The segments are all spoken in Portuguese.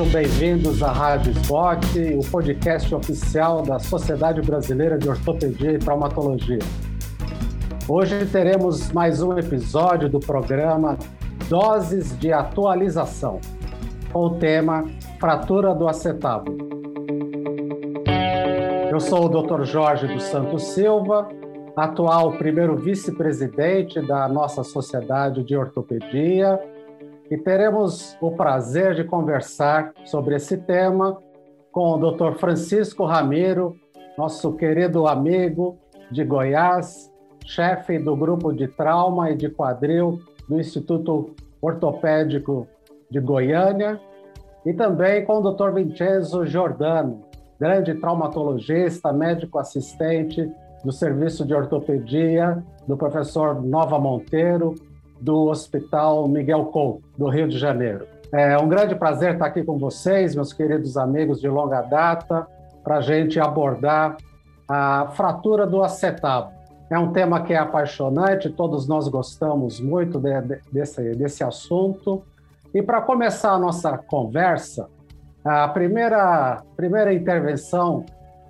Sejam bem-vindos à Rádio Spot, o podcast oficial da Sociedade Brasileira de Ortopedia e Traumatologia. Hoje teremos mais um episódio do programa Doses de Atualização, com o tema Fratura do Acetábulo. Eu sou o Dr. Jorge dos Santos Silva, atual primeiro vice-presidente da nossa Sociedade de Ortopedia e teremos o prazer de conversar sobre esse tema com o Dr. Francisco Ramiro, nosso querido amigo de Goiás, chefe do grupo de trauma e de quadril do Instituto Ortopédico de Goiânia, e também com o Dr. Vincenzo Giordano, grande traumatologista, médico assistente do Serviço de Ortopedia do professor Nova Monteiro, do Hospital Miguel Couto, do Rio de Janeiro. É um grande prazer estar aqui com vocês, meus queridos amigos de longa data, para a gente abordar a fratura do acetábulo. É um tema que é apaixonante, todos nós gostamos muito de, de, desse, desse assunto. E para começar a nossa conversa, a primeira, primeira intervenção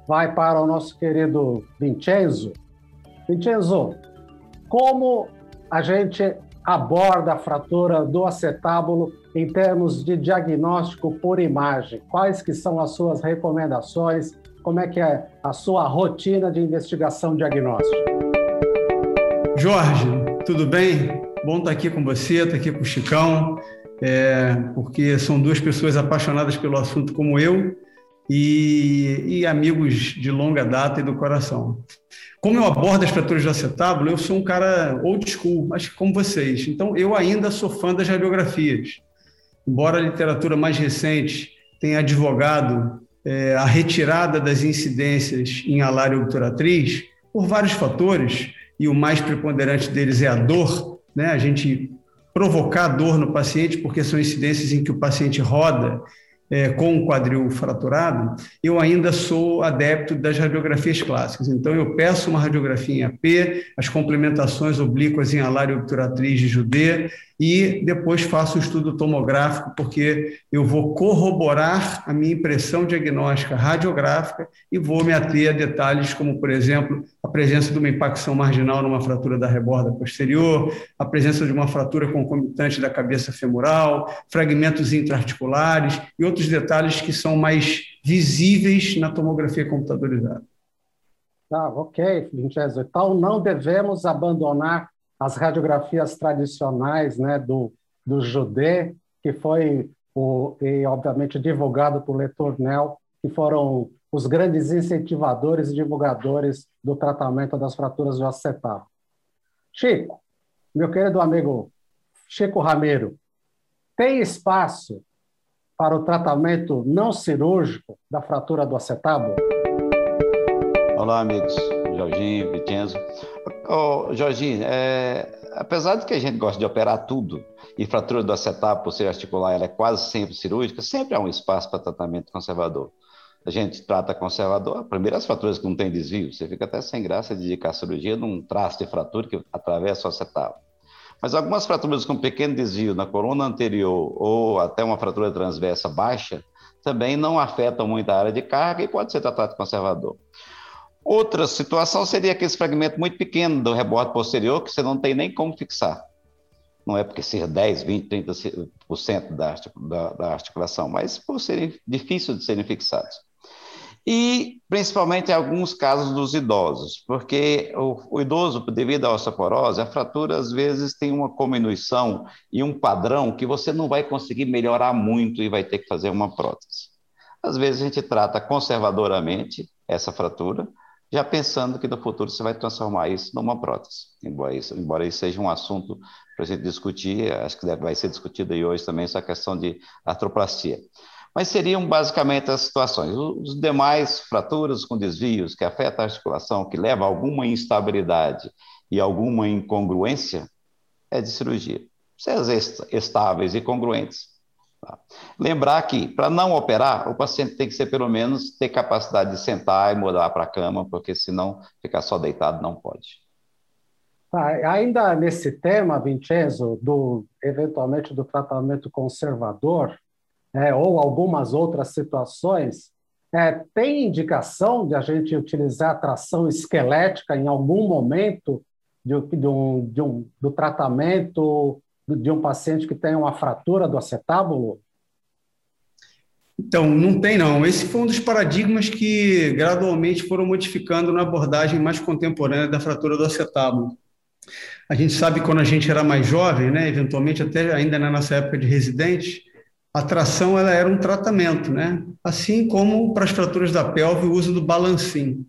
vai para o nosso querido Vincenzo. Vincenzo, como a gente aborda a fratura do acetábulo em termos de diagnóstico por imagem? Quais que são as suas recomendações? Como é que é a sua rotina de investigação diagnóstica? Jorge, tudo bem? Bom estar aqui com você, estar aqui com o Chicão, é, porque são duas pessoas apaixonadas pelo assunto como eu e, e, amigos de longa data e do coração. Como eu abordo as fraturas de acetábulo, eu sou um cara old school, que como vocês. Então, eu ainda sou fã das radiografias. Embora a literatura mais recente tenha advogado é, a retirada das incidências em alária obturatriz, por vários fatores, e o mais preponderante deles é a dor, né? a gente provocar dor no paciente, porque são incidências em que o paciente roda é, com o quadril fraturado, eu ainda sou adepto das radiografias clássicas. Então, eu peço uma radiografia em AP, as complementações oblíquas em alária obturatriz de Judê, e depois faço o estudo tomográfico, porque eu vou corroborar a minha impressão diagnóstica radiográfica e vou me ater a detalhes como, por exemplo, a presença de uma impacção marginal numa fratura da reborda posterior, a presença de uma fratura concomitante da cabeça femoral, fragmentos intraarticulares e outros detalhes que são mais visíveis na tomografia computadorizada. Ah, ok, Vincenzo. Então, não devemos abandonar as radiografias tradicionais né, do, do Judê, que foi, o, e obviamente, divulgado por Letournel, que foram os grandes incentivadores e divulgadores do tratamento das fraturas do acetábulo. Chico, meu querido amigo Chico Ramiro, tem espaço para o tratamento não cirúrgico da fratura do acetábulo? Olá, amigos. Jorginho, Vicenzo. Jorginho, é, apesar de que a gente gosta de operar tudo, e fratura do acetábulo por ser articular ela é quase sempre cirúrgica, sempre há um espaço para tratamento conservador. A gente trata conservador, primeiro as fraturas que não tem desvio, você fica até sem graça de dedicar a cirurgia num traço de fratura que atravessa o acetábulo. Mas algumas fraturas com pequeno desvio na coluna anterior ou até uma fratura transversa baixa também não afetam muito a área de carga e pode ser tratado conservador. Outra situação seria aquele fragmento muito pequeno do reborde posterior que você não tem nem como fixar. Não é porque ser 10, 20, 30% da, da, da articulação, mas por serem difíceis de serem fixados. E principalmente em alguns casos dos idosos, porque o, o idoso, devido à osteoporose, a fratura às vezes tem uma cominuição e um padrão que você não vai conseguir melhorar muito e vai ter que fazer uma prótese. Às vezes a gente trata conservadoramente essa fratura, já pensando que no futuro você vai transformar isso numa prótese. Embora isso, embora isso seja um assunto para a gente discutir, acho que vai ser discutido aí hoje também essa questão de artroplastia. Mas seriam basicamente as situações. Os demais fraturas com desvios que afetam a articulação, que leva a alguma instabilidade e alguma incongruência, é de cirurgia. Se estáveis e congruentes, Tá? Lembrar que, para não operar, o paciente tem que ser, pelo menos, ter capacidade de sentar e mudar para a cama, porque senão ficar só deitado não pode. Tá, ainda nesse tema, Vincenzo, do eventualmente do tratamento conservador, é, ou algumas outras situações, é, tem indicação de a gente utilizar tração esquelética em algum momento de, de um, de um, do tratamento de um paciente que tem uma fratura do acetábulo? Então, não tem não. Esse foi um dos paradigmas que gradualmente foram modificando na abordagem mais contemporânea da fratura do acetábulo. A gente sabe quando a gente era mais jovem, né, eventualmente até ainda na nossa época de residente, a tração ela era um tratamento, né? Assim como para as fraturas da pelve o uso do balancim.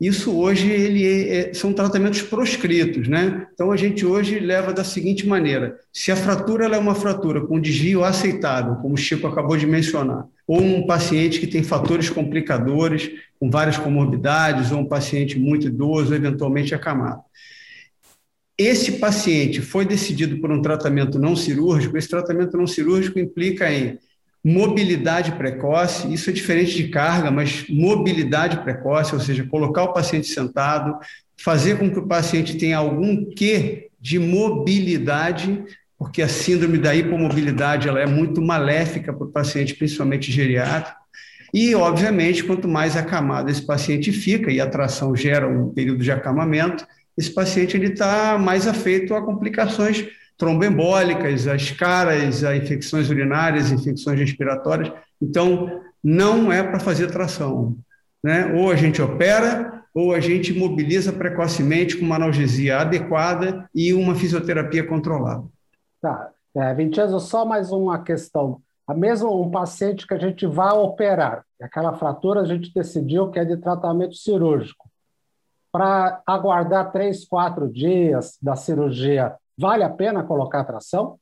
Isso hoje ele é, é, são tratamentos proscritos, né? Então a gente hoje leva da seguinte maneira: se a fratura é uma fratura com desvio aceitável, como o Chico acabou de mencionar, ou um paciente que tem fatores complicadores, com várias comorbidades, ou um paciente muito idoso, eventualmente acamado. Esse paciente foi decidido por um tratamento não cirúrgico, esse tratamento não cirúrgico implica em mobilidade precoce, isso é diferente de carga, mas mobilidade precoce, ou seja, colocar o paciente sentado, fazer com que o paciente tenha algum quê de mobilidade, porque a síndrome da hipomobilidade ela é muito maléfica para o paciente, principalmente geriátrico. E, obviamente, quanto mais acamado esse paciente fica, e a tração gera um período de acamamento, esse paciente está mais afeito a complicações tromboembólicas, as caras, a infecções urinárias, infecções respiratórias. Então, não é para fazer tração. Né? Ou a gente opera, ou a gente mobiliza precocemente com uma analgesia adequada e uma fisioterapia controlada. Tá. É, Vincenzo, só mais uma questão. A mesmo um paciente que a gente vai operar, aquela fratura a gente decidiu que é de tratamento cirúrgico para aguardar três, quatro dias da cirurgia, vale a pena colocar tração?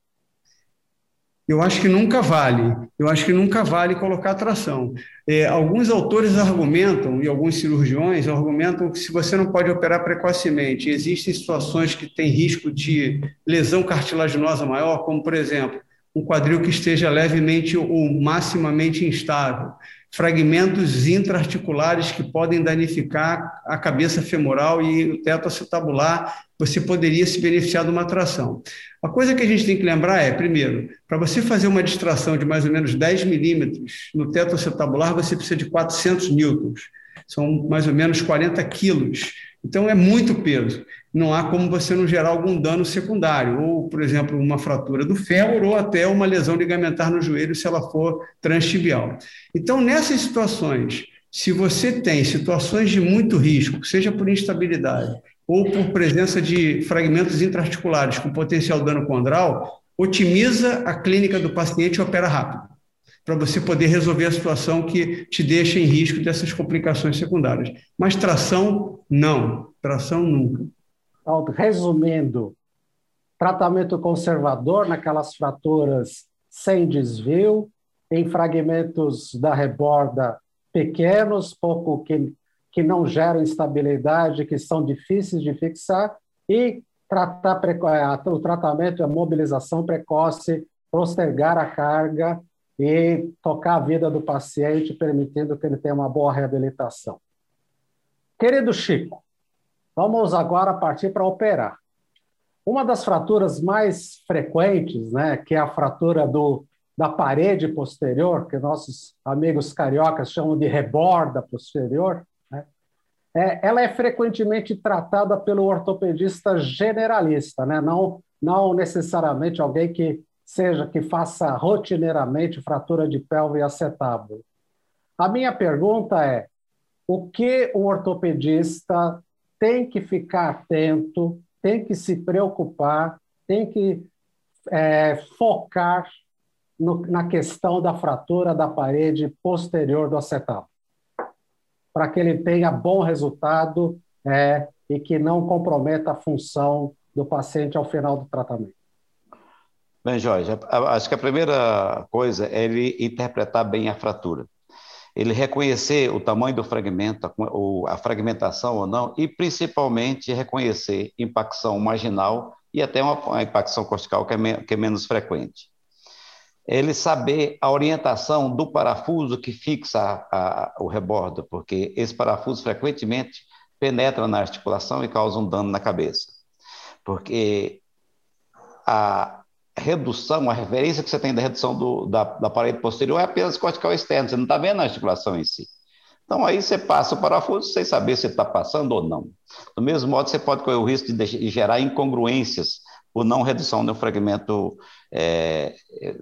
Eu acho que nunca vale. Eu acho que nunca vale colocar tração. É, alguns autores argumentam, e alguns cirurgiões argumentam que se você não pode operar precocemente, existem situações que têm risco de lesão cartilaginosa maior, como, por exemplo, um quadril que esteja levemente ou maximamente instável, fragmentos intraarticulares que podem danificar a cabeça femoral e o teto acetabular, você poderia se beneficiar de uma tração. A coisa que a gente tem que lembrar é, primeiro, para você fazer uma distração de mais ou menos 10 milímetros no teto acetabular, você precisa de 400 newtons, são mais ou menos 40 quilos. Então é muito peso. Não há como você não gerar algum dano secundário, ou, por exemplo, uma fratura do fêmur, ou até uma lesão ligamentar no joelho, se ela for transtibial. Então, nessas situações, se você tem situações de muito risco, seja por instabilidade ou por presença de fragmentos intraarticulares com potencial dano condral, otimiza a clínica do paciente e opera rápido para você poder resolver a situação que te deixa em risco dessas complicações secundárias. Mas tração, não. Tração, nunca. Resumindo, tratamento conservador naquelas fraturas sem desvio, em fragmentos da reborda pequenos, pouco que, que não geram instabilidade, que são difíceis de fixar, e tratar o tratamento é mobilização precoce, postergar a carga e tocar a vida do paciente, permitindo que ele tenha uma boa reabilitação. Querido Chico, vamos agora partir para operar. Uma das fraturas mais frequentes, né, que é a fratura do, da parede posterior, que nossos amigos cariocas chamam de reborda posterior, né, é, ela é frequentemente tratada pelo ortopedista generalista, né, não, não necessariamente alguém que seja que faça rotineiramente fratura de pelve e acetábulo. A minha pergunta é: o que o ortopedista tem que ficar atento, tem que se preocupar, tem que é, focar no, na questão da fratura da parede posterior do acetábulo, para que ele tenha bom resultado é, e que não comprometa a função do paciente ao final do tratamento? Bem, Jorge, acho que a primeira coisa é ele interpretar bem a fratura. Ele reconhecer o tamanho do fragmento, a fragmentação ou não, e principalmente reconhecer impacção marginal e até uma, impacção cortical que é, que é menos frequente. Ele saber a orientação do parafuso que fixa a, a, o rebordo, porque esse parafuso frequentemente penetra na articulação e causa um dano na cabeça. Porque a, redução, a referência que você tem da redução do, da, da parede posterior é apenas cortical externo, você não está vendo a articulação em si. Então, aí você passa o parafuso sem saber se está passando ou não. Do mesmo modo, você pode correr o risco de, de gerar incongruências por não redução do fragmento é,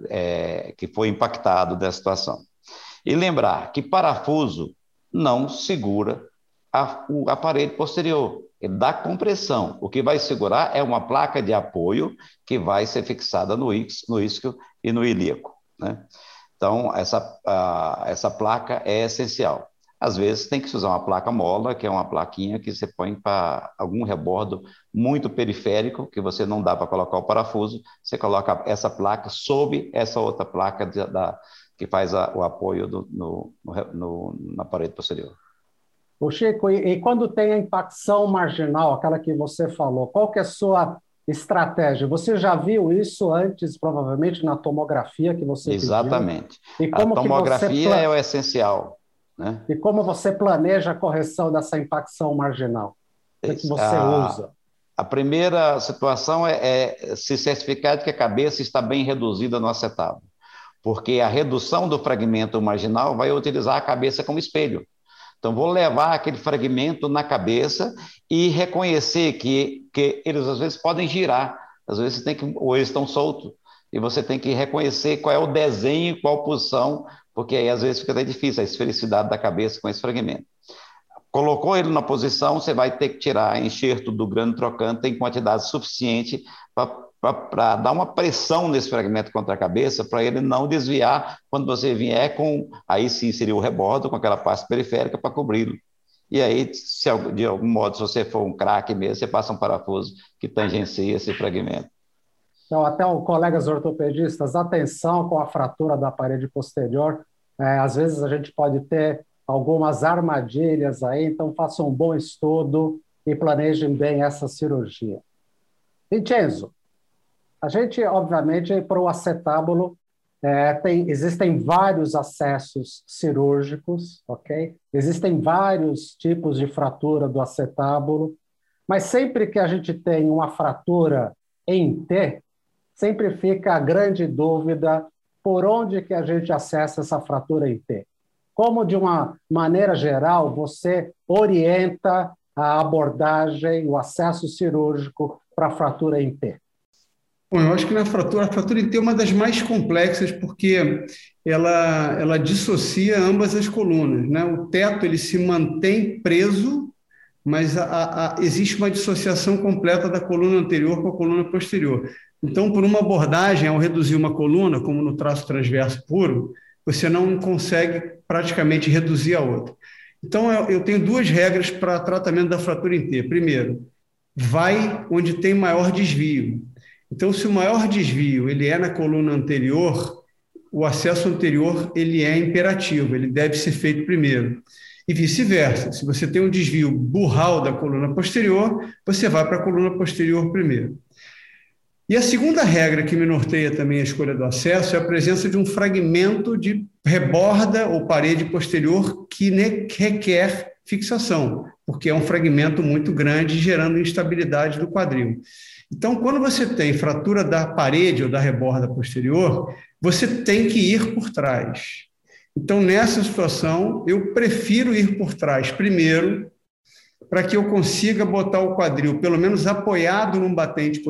é, que foi impactado dessa situação. E lembrar que parafuso não segura a, a parede posterior, dá compressão. O que vai segurar é uma placa de apoio que vai ser fixada no, no isquio e no ilíaco. Né? Então, essa, a, essa placa é essencial. Às vezes tem que usar uma placa mola, que é uma plaquinha que você põe para algum rebordo muito periférico, que você não dá para colocar o parafuso, você coloca essa placa sob essa outra placa de, da, que faz a, o apoio do, no, no, na parede posterior. O Chico, e, e, quando tem a impacção marginal, aquela que você falou, qual que é a sua estratégia? Você já viu isso antes, provavelmente, na tomografia que você Exatamente. E como a tomografia é o essencial. Né? E como você planeja a correção dessa impacção marginal? O que você a, usa? A primeira situação é, é, se certificar de que a cabeça está bem reduzida no acetábulo, porque a redução do fragmento marginal vai utilizar a cabeça como espelho. Então, vou levar aquele fragmento na cabeça e reconhecer que, que eles às vezes podem girar, às vezes tem que, ou eles estão soltos, e você tem que reconhecer qual é o desenho, qual posição porque aí às vezes fica até difícil a esfericidade da cabeça com esse fragmento. Colocou ele na posição, você vai ter que tirar enxerto do grande trocante em quantidade suficiente para dar uma pressão nesse fragmento contra a cabeça, para ele não desviar quando você vier com, aí sim seria o rebordo, com aquela parte periférica para cobri-lo. E aí, se de algum modo, se você for um craque mesmo, você passa um parafuso que tangencia esse fragmento. Então, até os colegas ortopedistas, atenção com a fratura da parede posterior. É, às vezes a gente pode ter algumas armadilhas aí, então façam um bom estudo e planejem bem essa cirurgia. Vincenzo, a gente, obviamente, para o acetábulo, é, tem, existem vários acessos cirúrgicos, ok? Existem vários tipos de fratura do acetábulo, mas sempre que a gente tem uma fratura em T, sempre fica a grande dúvida por onde que a gente acessa essa fratura em T. Como, de uma maneira geral, você orienta a abordagem, o acesso cirúrgico para a fratura em T? Bom, eu acho que na fratura, a fratura é uma das mais complexas porque ela, ela dissocia ambas as colunas. Né? O teto ele se mantém preso, mas a, a, existe uma dissociação completa da coluna anterior com a coluna posterior. Então, por uma abordagem, ao reduzir uma coluna, como no traço transverso puro, você não consegue praticamente reduzir a outra. Então, eu tenho duas regras para tratamento da fratura em T. Primeiro, vai onde tem maior desvio. Então, se o maior desvio ele é na coluna anterior, o acesso anterior ele é imperativo, ele deve ser feito primeiro. E vice-versa. Se você tem um desvio burral da coluna posterior, você vai para a coluna posterior primeiro. E a segunda regra que me norteia também a escolha do acesso é a presença de um fragmento de reborda ou parede posterior que requer fixação, porque é um fragmento muito grande, gerando instabilidade do quadril. Então, quando você tem fratura da parede ou da reborda posterior, você tem que ir por trás. Então, nessa situação, eu prefiro ir por trás primeiro, para que eu consiga botar o quadril pelo menos apoiado num batente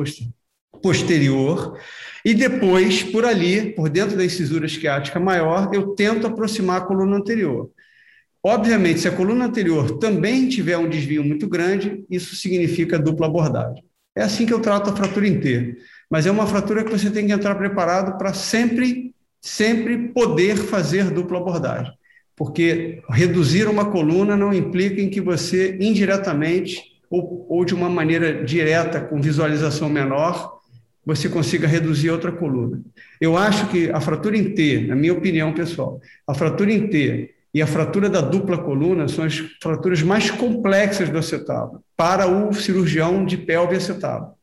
posterior e depois, por ali, por dentro da incisura esquiática maior, eu tento aproximar a coluna anterior. Obviamente, se a coluna anterior também tiver um desvio muito grande, isso significa dupla abordagem. É assim que eu trato a fratura inteira. Mas é uma fratura que você tem que entrar preparado para sempre, sempre poder fazer dupla abordagem. Porque reduzir uma coluna não implica em que você indiretamente ou, ou de uma maneira direta, com visualização menor, você consiga reduzir outra coluna. Eu acho que a fratura em T, na minha opinião pessoal, a fratura em T e a fratura da dupla coluna são as fraturas mais complexas do acetábulo para o cirurgião de pelve acetábulo.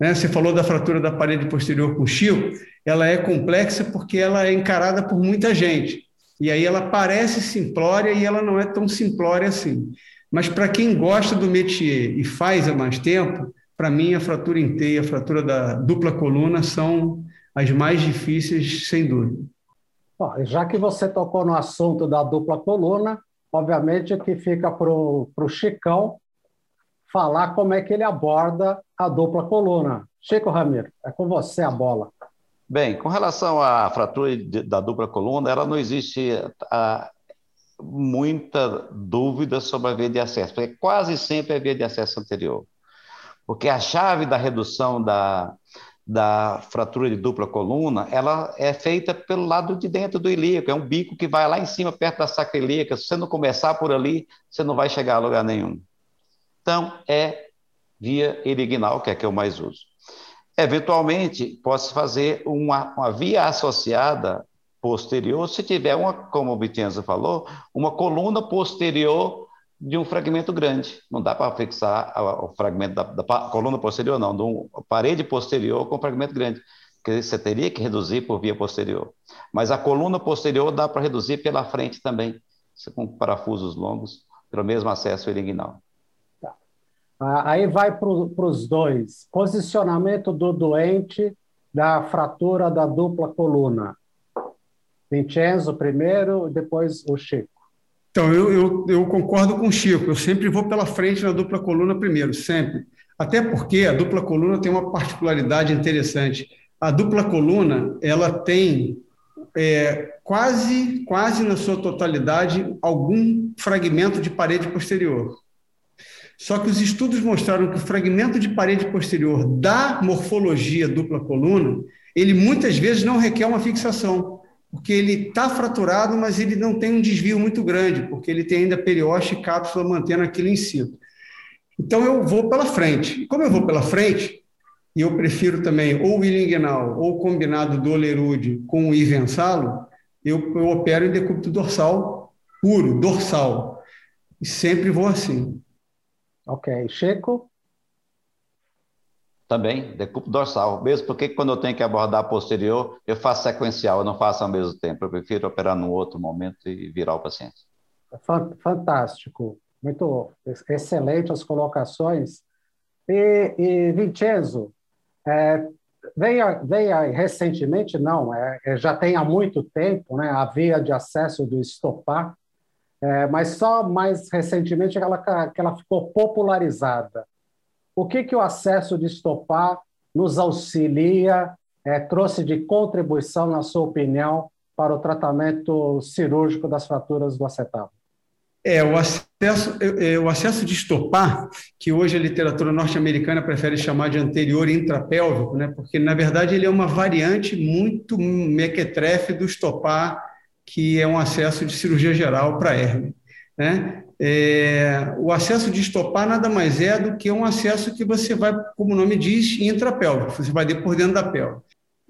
Né? Você falou da fratura da parede posterior com Chico, ela é complexa porque ela é encarada por muita gente. E aí ela parece simplória e ela não é tão simplória assim. Mas para quem gosta do métier e faz há mais tempo, para mim, a fratura e a fratura da dupla coluna são as mais difíceis, sem dúvida. Já que você tocou no assunto da dupla coluna, obviamente que fica para o Chicão falar como é que ele aborda a dupla coluna. Chico Ramiro, é com você a bola. Bem, com relação à fratura da dupla coluna, ela não existe a, muita dúvida sobre a via de acesso, porque quase sempre é a via de acesso anterior. Porque a chave da redução da, da fratura de dupla coluna, ela é feita pelo lado de dentro do ilíaco, é um bico que vai lá em cima, perto da sacroilíaca. Se você não começar por ali, você não vai chegar a lugar nenhum. Então, é via iriginal, que é a que eu mais uso. Eventualmente, posso fazer uma, uma via associada posterior, se tiver uma, como o Vicenzo falou, uma coluna posterior de um fragmento grande. Não dá para fixar o fragmento da, da, coluna posterior, não, de uma parede posterior com fragmento grande, que você teria que reduzir por via posterior. Mas a coluna posterior dá para reduzir pela frente também, com parafusos longos, pelo mesmo acesso iriginal. Ah, aí vai para os dois. Posicionamento do doente da fratura da dupla coluna. Vincenzo primeiro, depois o Chico. Então, eu, eu, eu, concordo com o Chico. Eu sempre vou pela frente na dupla coluna primeiro, sempre. Até porque a dupla coluna tem uma particularidade interessante. A dupla coluna, ela tem é, quase, quase na sua totalidade algum fragmento de parede posterior. Só que os estudos mostraram que o fragmento de parede posterior da morfologia dupla coluna, ele muitas vezes não requer uma fixação, porque ele está fraturado, mas ele não tem um desvio muito grande, porque ele tem ainda periósteo e cápsula mantendo aquilo em si. Então eu vou pela frente. Como eu vou pela frente, e eu prefiro também ou o Willingenau ou o combinado do Olerude com o Ivensalo, eu, eu opero em decúbito dorsal puro, dorsal. E sempre vou assim. Ok. Checo? Também, decúbito dorsal. Mesmo porque quando eu tenho que abordar posterior, eu faço sequencial, eu não faço ao mesmo tempo. Eu prefiro operar num outro momento e virar o paciente. Fantástico. Muito excelente as colocações. E, e Vincenzo, é, veio, veio recentemente, não, é, é, já tem há muito tempo, né, a via de acesso do estopar é, mas só mais recentemente que ela, que ela ficou popularizada. O que, que o acesso de estopar nos auxilia, é, trouxe de contribuição, na sua opinião, para o tratamento cirúrgico das fraturas do acetábulo? É, o acesso, é, o acesso de estopar, que hoje a literatura norte-americana prefere chamar de anterior intrapélvico, né? porque, na verdade, ele é uma variante muito mequetrefe do estopar que é um acesso de cirurgia geral para hernia. Né? É, o acesso de estopar nada mais é do que um acesso que você vai, como o nome diz, intrapélvico, você vai por dentro da pelve.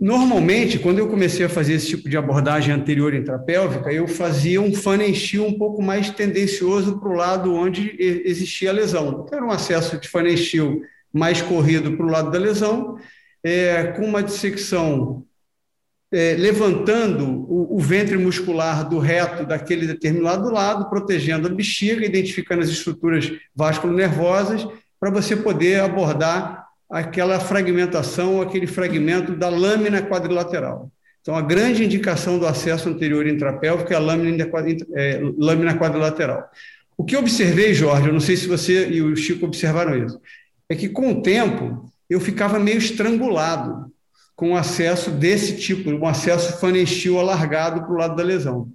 Normalmente, quando eu comecei a fazer esse tipo de abordagem anterior intrapélvica, eu fazia um funnel um pouco mais tendencioso para o lado onde existia a lesão. Era um acesso de funnel mais corrido para o lado da lesão, é, com uma dissecção é, levantando o, o, ventre muscular do reto daquele determinado lado, protegendo a bexiga, identificando as estruturas vasculonervosas, para você poder abordar aquela fragmentação, aquele fragmento da lâmina quadrilateral. Então, a grande indicação do acesso anterior intrapélvico é a lâmina, é, lâmina quadrilateral. O que observei, Jorge, eu não sei se você e o Chico observaram isso, é que com o tempo eu ficava meio estrangulado com acesso desse tipo, um acesso fanestil alargado para o lado da lesão.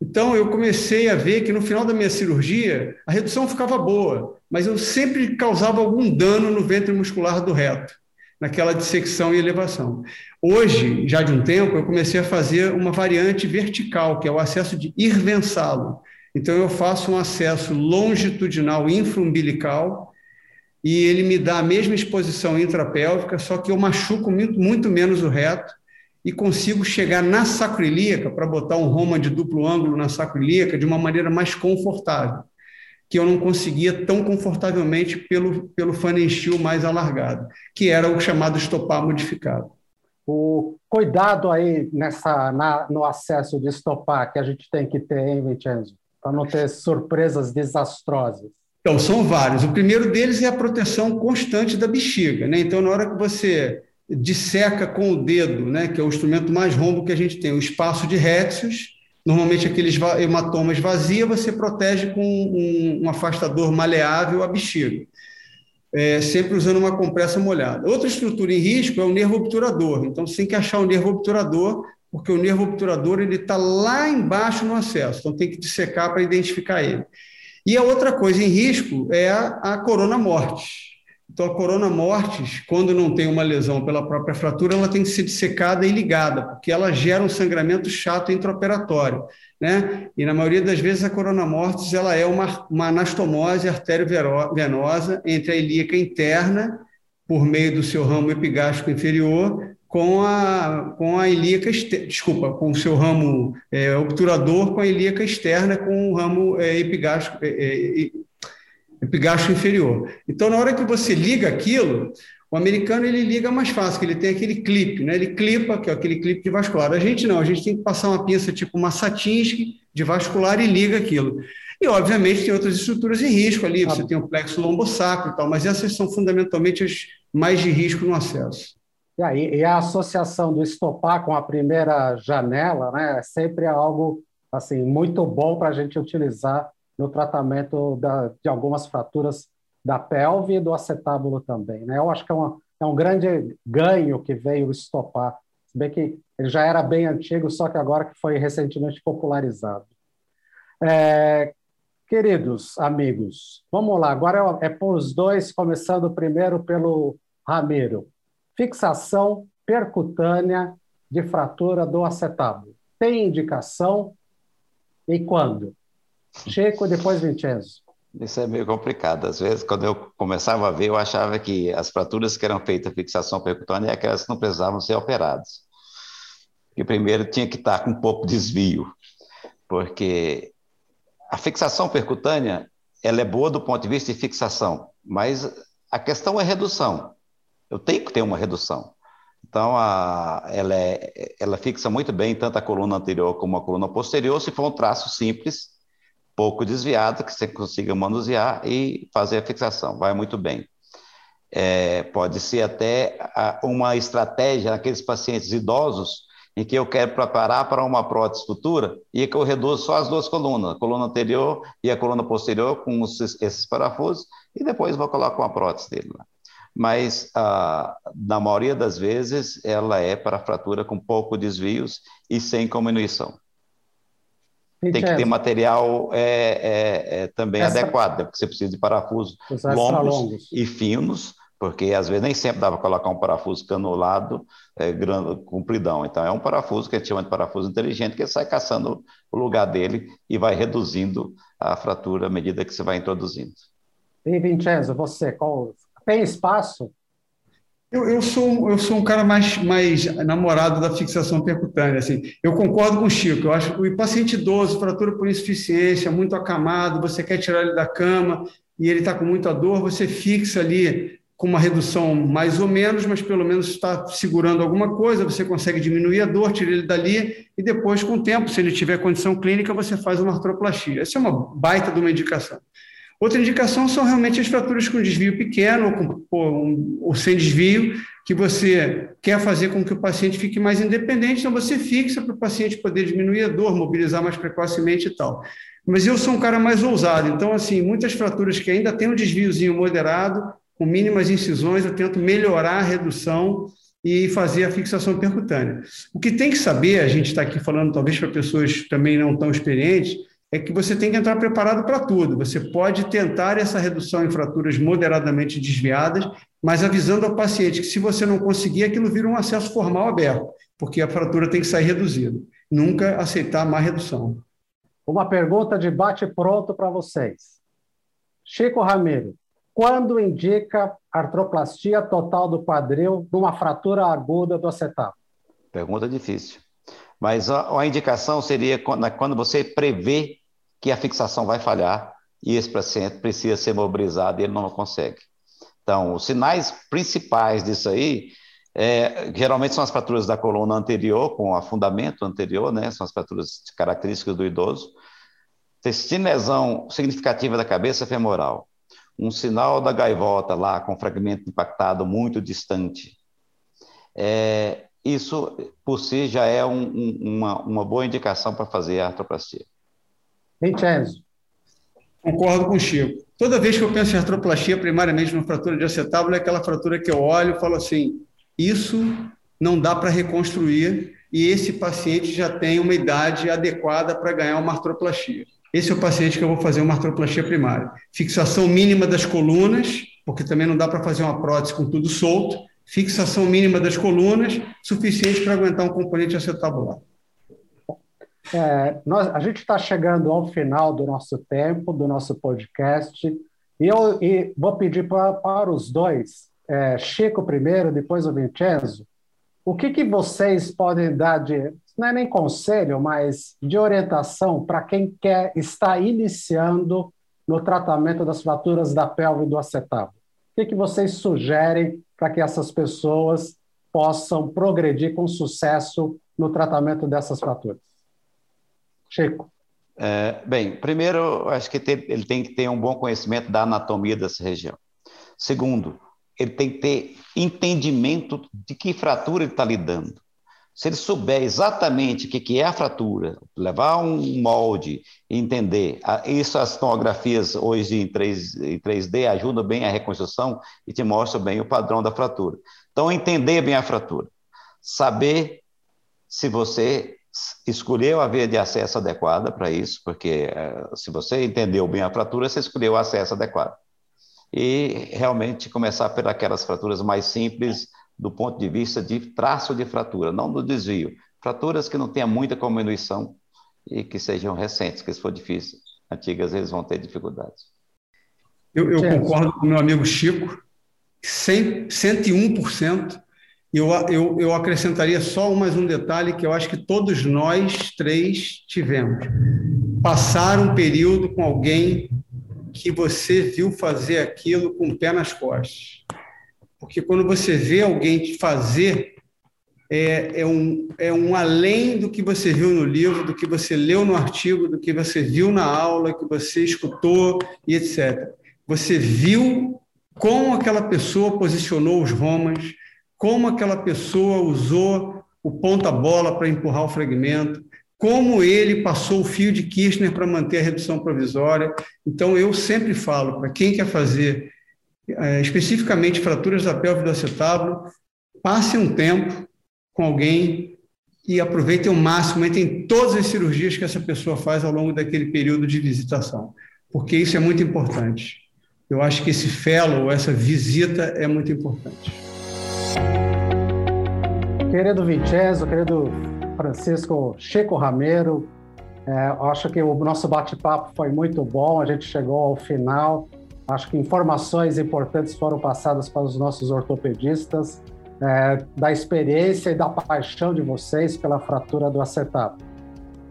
Então, eu comecei a ver que no final da minha cirurgia, a redução ficava boa, mas eu sempre causava algum dano no ventre muscular do reto, naquela dissecção e elevação. Hoje, já de um tempo, eu comecei a fazer uma variante vertical, que é o acesso de irvensalo. Então, eu faço um acesso longitudinal infraumbilical, e ele me dá a mesma exposição intrapélvica, só que eu machuco muito, muito menos o reto e consigo chegar na sacroilíaca para botar um roma de duplo ângulo na sacroilíaca de uma maneira mais confortável, que eu não conseguia tão confortavelmente pelo, pelo fanenchil mais alargado, que era o chamado estopar modificado. O cuidado aí nessa, na, no acesso de estopar que a gente tem que ter, hein, Vincenzo? Para não ter surpresas desastrosas. Então, são vários. O primeiro deles é a proteção constante da bexiga. Né? Então, na hora que você disseca com o dedo, né, que é o instrumento mais rombo que a gente tem, o espaço de répteis, normalmente aqueles hematomas vazios, você protege com um, um afastador maleável a bexiga, é, sempre usando uma compressa molhada. Outra estrutura em risco é o nervo obturador, então você tem que achar o nervo obturador, porque o nervo obturador está lá embaixo no acesso, então tem que dissecar para identificar ele. E a outra coisa em risco é a, a corona morte. Então, a corona mortis, quando não tem uma lesão pela própria fratura, ela tem que ser dissecada e ligada, porque ela gera um sangramento chato intraoperatório. Né? E na maioria das vezes a corona mortis ela é uma, uma anastomose arteriovenosa entre a ilíaca interna, por meio do seu ramo epigástrico inferior, com a, com a ilíaca, desculpa, com o seu ramo é, obturador, com a ilíaca externa, com o ramo é, epigástrico, é, é epigástrico inferior. Então, na hora que você liga aquilo, o americano ele liga mais fácil, que ele tem aquele clipe, né? Ele clipa, que é aquele clipe de vascular. A gente não, a gente tem que passar uma pinça tipo uma Satinsky de vascular e liga aquilo. E, obviamente, tem outras estruturas em risco ali, você tem o plexo lombosacro e tal, mas essas são fundamentalmente as mais de risco no acesso. E, aí, e a associação do estopar com a primeira janela né, é sempre algo assim muito bom para a gente utilizar no tratamento da, de algumas fraturas da pelve e do acetábulo também. Né? Eu acho que é, uma, é um grande ganho que veio estopar, se bem que ele já era bem antigo, só que agora que foi recentemente popularizado. É, queridos amigos, vamos lá, agora é, é por os dois, começando primeiro pelo Ramiro. Fixação percutânea de fratura do acetábulo. Tem indicação e quando? Checo, depois Vincenzo. Isso é meio complicado. Às vezes, quando eu começava a ver, eu achava que as fraturas que eram feitas fixação percutânea é aquelas que não precisavam ser operadas. E primeiro tinha que estar com um pouco de desvio, porque a fixação percutânea ela é boa do ponto de vista de fixação, mas a questão é redução. Eu tenho que ter uma redução. Então, a, ela, é, ela fixa muito bem tanto a coluna anterior como a coluna posterior, se for um traço simples pouco desviado, que você consiga manusear e fazer a fixação, vai muito bem. É, pode ser até uma estratégia naqueles pacientes idosos em que eu quero preparar para uma prótese futura e que eu reduzo só as duas colunas, a coluna anterior e a coluna posterior com esses parafusos e depois vou colocar uma prótese dele lá. Mas, ah, na maioria das vezes, ela é para fratura com pouco desvios e sem diminuição tem que ter material é, é, é também Essa... adequado, né? porque você precisa de parafusos longos, longos, e finos, porque às vezes nem sempre dá para colocar um parafuso canulado, é, grande, compridão. Então, é um parafuso que a gente chama de parafuso inteligente, que sai caçando o lugar dele e vai reduzindo a fratura à medida que você vai introduzindo. E Vincenzo, você, qual... tem espaço eu, eu, sou, eu sou um cara mais, mais namorado da fixação percutânea. Assim. Eu concordo com o Chico. Eu acho que o paciente idoso, fratura por insuficiência, muito acamado, você quer tirar ele da cama e ele está com muita dor, você fixa ali com uma redução mais ou menos, mas pelo menos está segurando alguma coisa, você consegue diminuir a dor, tira ele dali, e depois, com o tempo, se ele tiver condição clínica, você faz uma artroplastia. Essa é uma baita de uma indicação. Outra indicação são realmente as fraturas com desvio pequeno ou, com, ou, ou, sem desvio, que você quer fazer com que o paciente fique mais independente, então você fixa para o paciente poder diminuir a dor, mobilizar mais precocemente e tal. Mas eu sou um cara mais ousado, então, assim, muitas fraturas que ainda têm um desviozinho moderado, com mínimas incisões, eu tento melhorar a redução e fazer a fixação percutânea. O que tem que saber, a gente está aqui falando talvez para pessoas também não tão experientes, é que você tem que entrar preparado para tudo. Você pode tentar essa redução em fraturas moderadamente desviadas, mas avisando ao paciente que se você não conseguir, aquilo vira um acesso formal aberto, porque a fratura tem que sair reduzida. Nunca aceitar má redução. Uma pergunta de bate-pronto para vocês. Chico Ramiro, quando indica artroplastia total do quadril numa fratura aguda do acetábulo? Pergunta difícil. Mas a, a indicação seria quando você prevê que a fixação vai falhar e esse paciente precisa ser mobilizado e ele não consegue. Então, os sinais principais disso aí, é, geralmente são as fraturas da coluna anterior, com afundamento anterior, né? São as fraturas características do idoso. Tem lesão significativa da cabeça femoral, um sinal da gaivota lá com fragmento impactado muito distante, é, isso por si já é um, um, uma, uma boa indicação para fazer a artroplastia. Vincenzo. Concordo com o Chico. Toda vez que eu penso em artroplastia, primariamente numa fratura de acetábulo, é aquela fratura que eu olho e falo assim: isso não dá para reconstruir e esse paciente já tem uma idade adequada para ganhar uma artroplastia. Esse é o paciente que eu vou fazer uma artroplastia primária. Fixação mínima das colunas, porque também não dá para fazer uma prótese com tudo solto. Fixação mínima das colunas, suficiente para aguentar um componente acetabular. É, nós, a gente está chegando ao final do nosso tempo, do nosso podcast, e eu e vou pedir pra, para os dois, é, Chico primeiro, depois o Vincenzo, o que, que vocês podem dar de, não é nem conselho, mas de orientação para quem quer estar iniciando no tratamento das fraturas da pelve e do acetábulo? O que, que vocês sugerem para que essas pessoas possam progredir com sucesso no tratamento dessas fraturas? Chico. É, bem, primeiro, acho que tem, ele tem que ter um bom conhecimento da anatomia dessa região. Segundo, ele tem que ter entendimento de que fratura ele está lidando. Se ele souber exatamente o que é a fratura, levar um molde e entender, isso as tomografias hoje em, 3, em 3D ajudam bem a reconstrução e te mostram bem o padrão da fratura. Então, entender bem a fratura. Saber se você escolheu a via de acesso adequada para isso, porque eh, se você entendeu bem a fratura, você escolheu o acesso adequado. E realmente começar por aquelas fraturas mais simples do ponto de vista de traço de fratura, não do desvio. Fraturas que não tenham muita diminuição e que sejam recentes, que se for difícil, antigas, eles vão ter dificuldades. Eu, eu concordo com o meu amigo Chico, 100, 101% eu, eu, eu acrescentaria só mais um detalhe que eu acho que todos nós três tivemos. Passar um período com alguém que você viu fazer aquilo com o pé nas costas. Porque quando você vê alguém fazer, é, é, um, é um além do que você viu no livro, do que você leu no artigo, do que você viu na aula, que você escutou e etc. Você viu como aquela pessoa posicionou os romas, como aquela pessoa usou o ponta-bola para empurrar o fragmento, como ele passou o fio de Kirchner para manter a redução provisória. Então, eu sempre falo para quem quer fazer é, especificamente fraturas da pelve do acetábulo, passe um tempo com alguém e aproveite o máximo, em todas as cirurgias que essa pessoa faz ao longo daquele período de visitação, porque isso é muito importante. Eu acho que esse fellow, essa visita é muito importante. Querido Vincenzo, querido Francisco Chico Ramiro, é, acho que o nosso bate-papo foi muito bom, a gente chegou ao final. Acho que informações importantes foram passadas para os nossos ortopedistas, é, da experiência e da paixão de vocês pela fratura do acetato.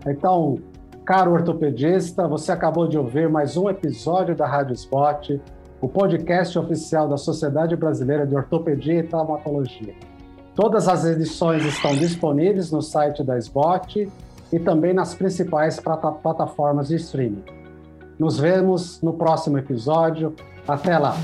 Então, caro ortopedista, você acabou de ouvir mais um episódio da Rádio Spot, o podcast oficial da Sociedade Brasileira de Ortopedia e Traumatologia. Todas as edições estão disponíveis no site da SBOT e também nas principais plataformas de streaming. Nos vemos no próximo episódio. Até lá!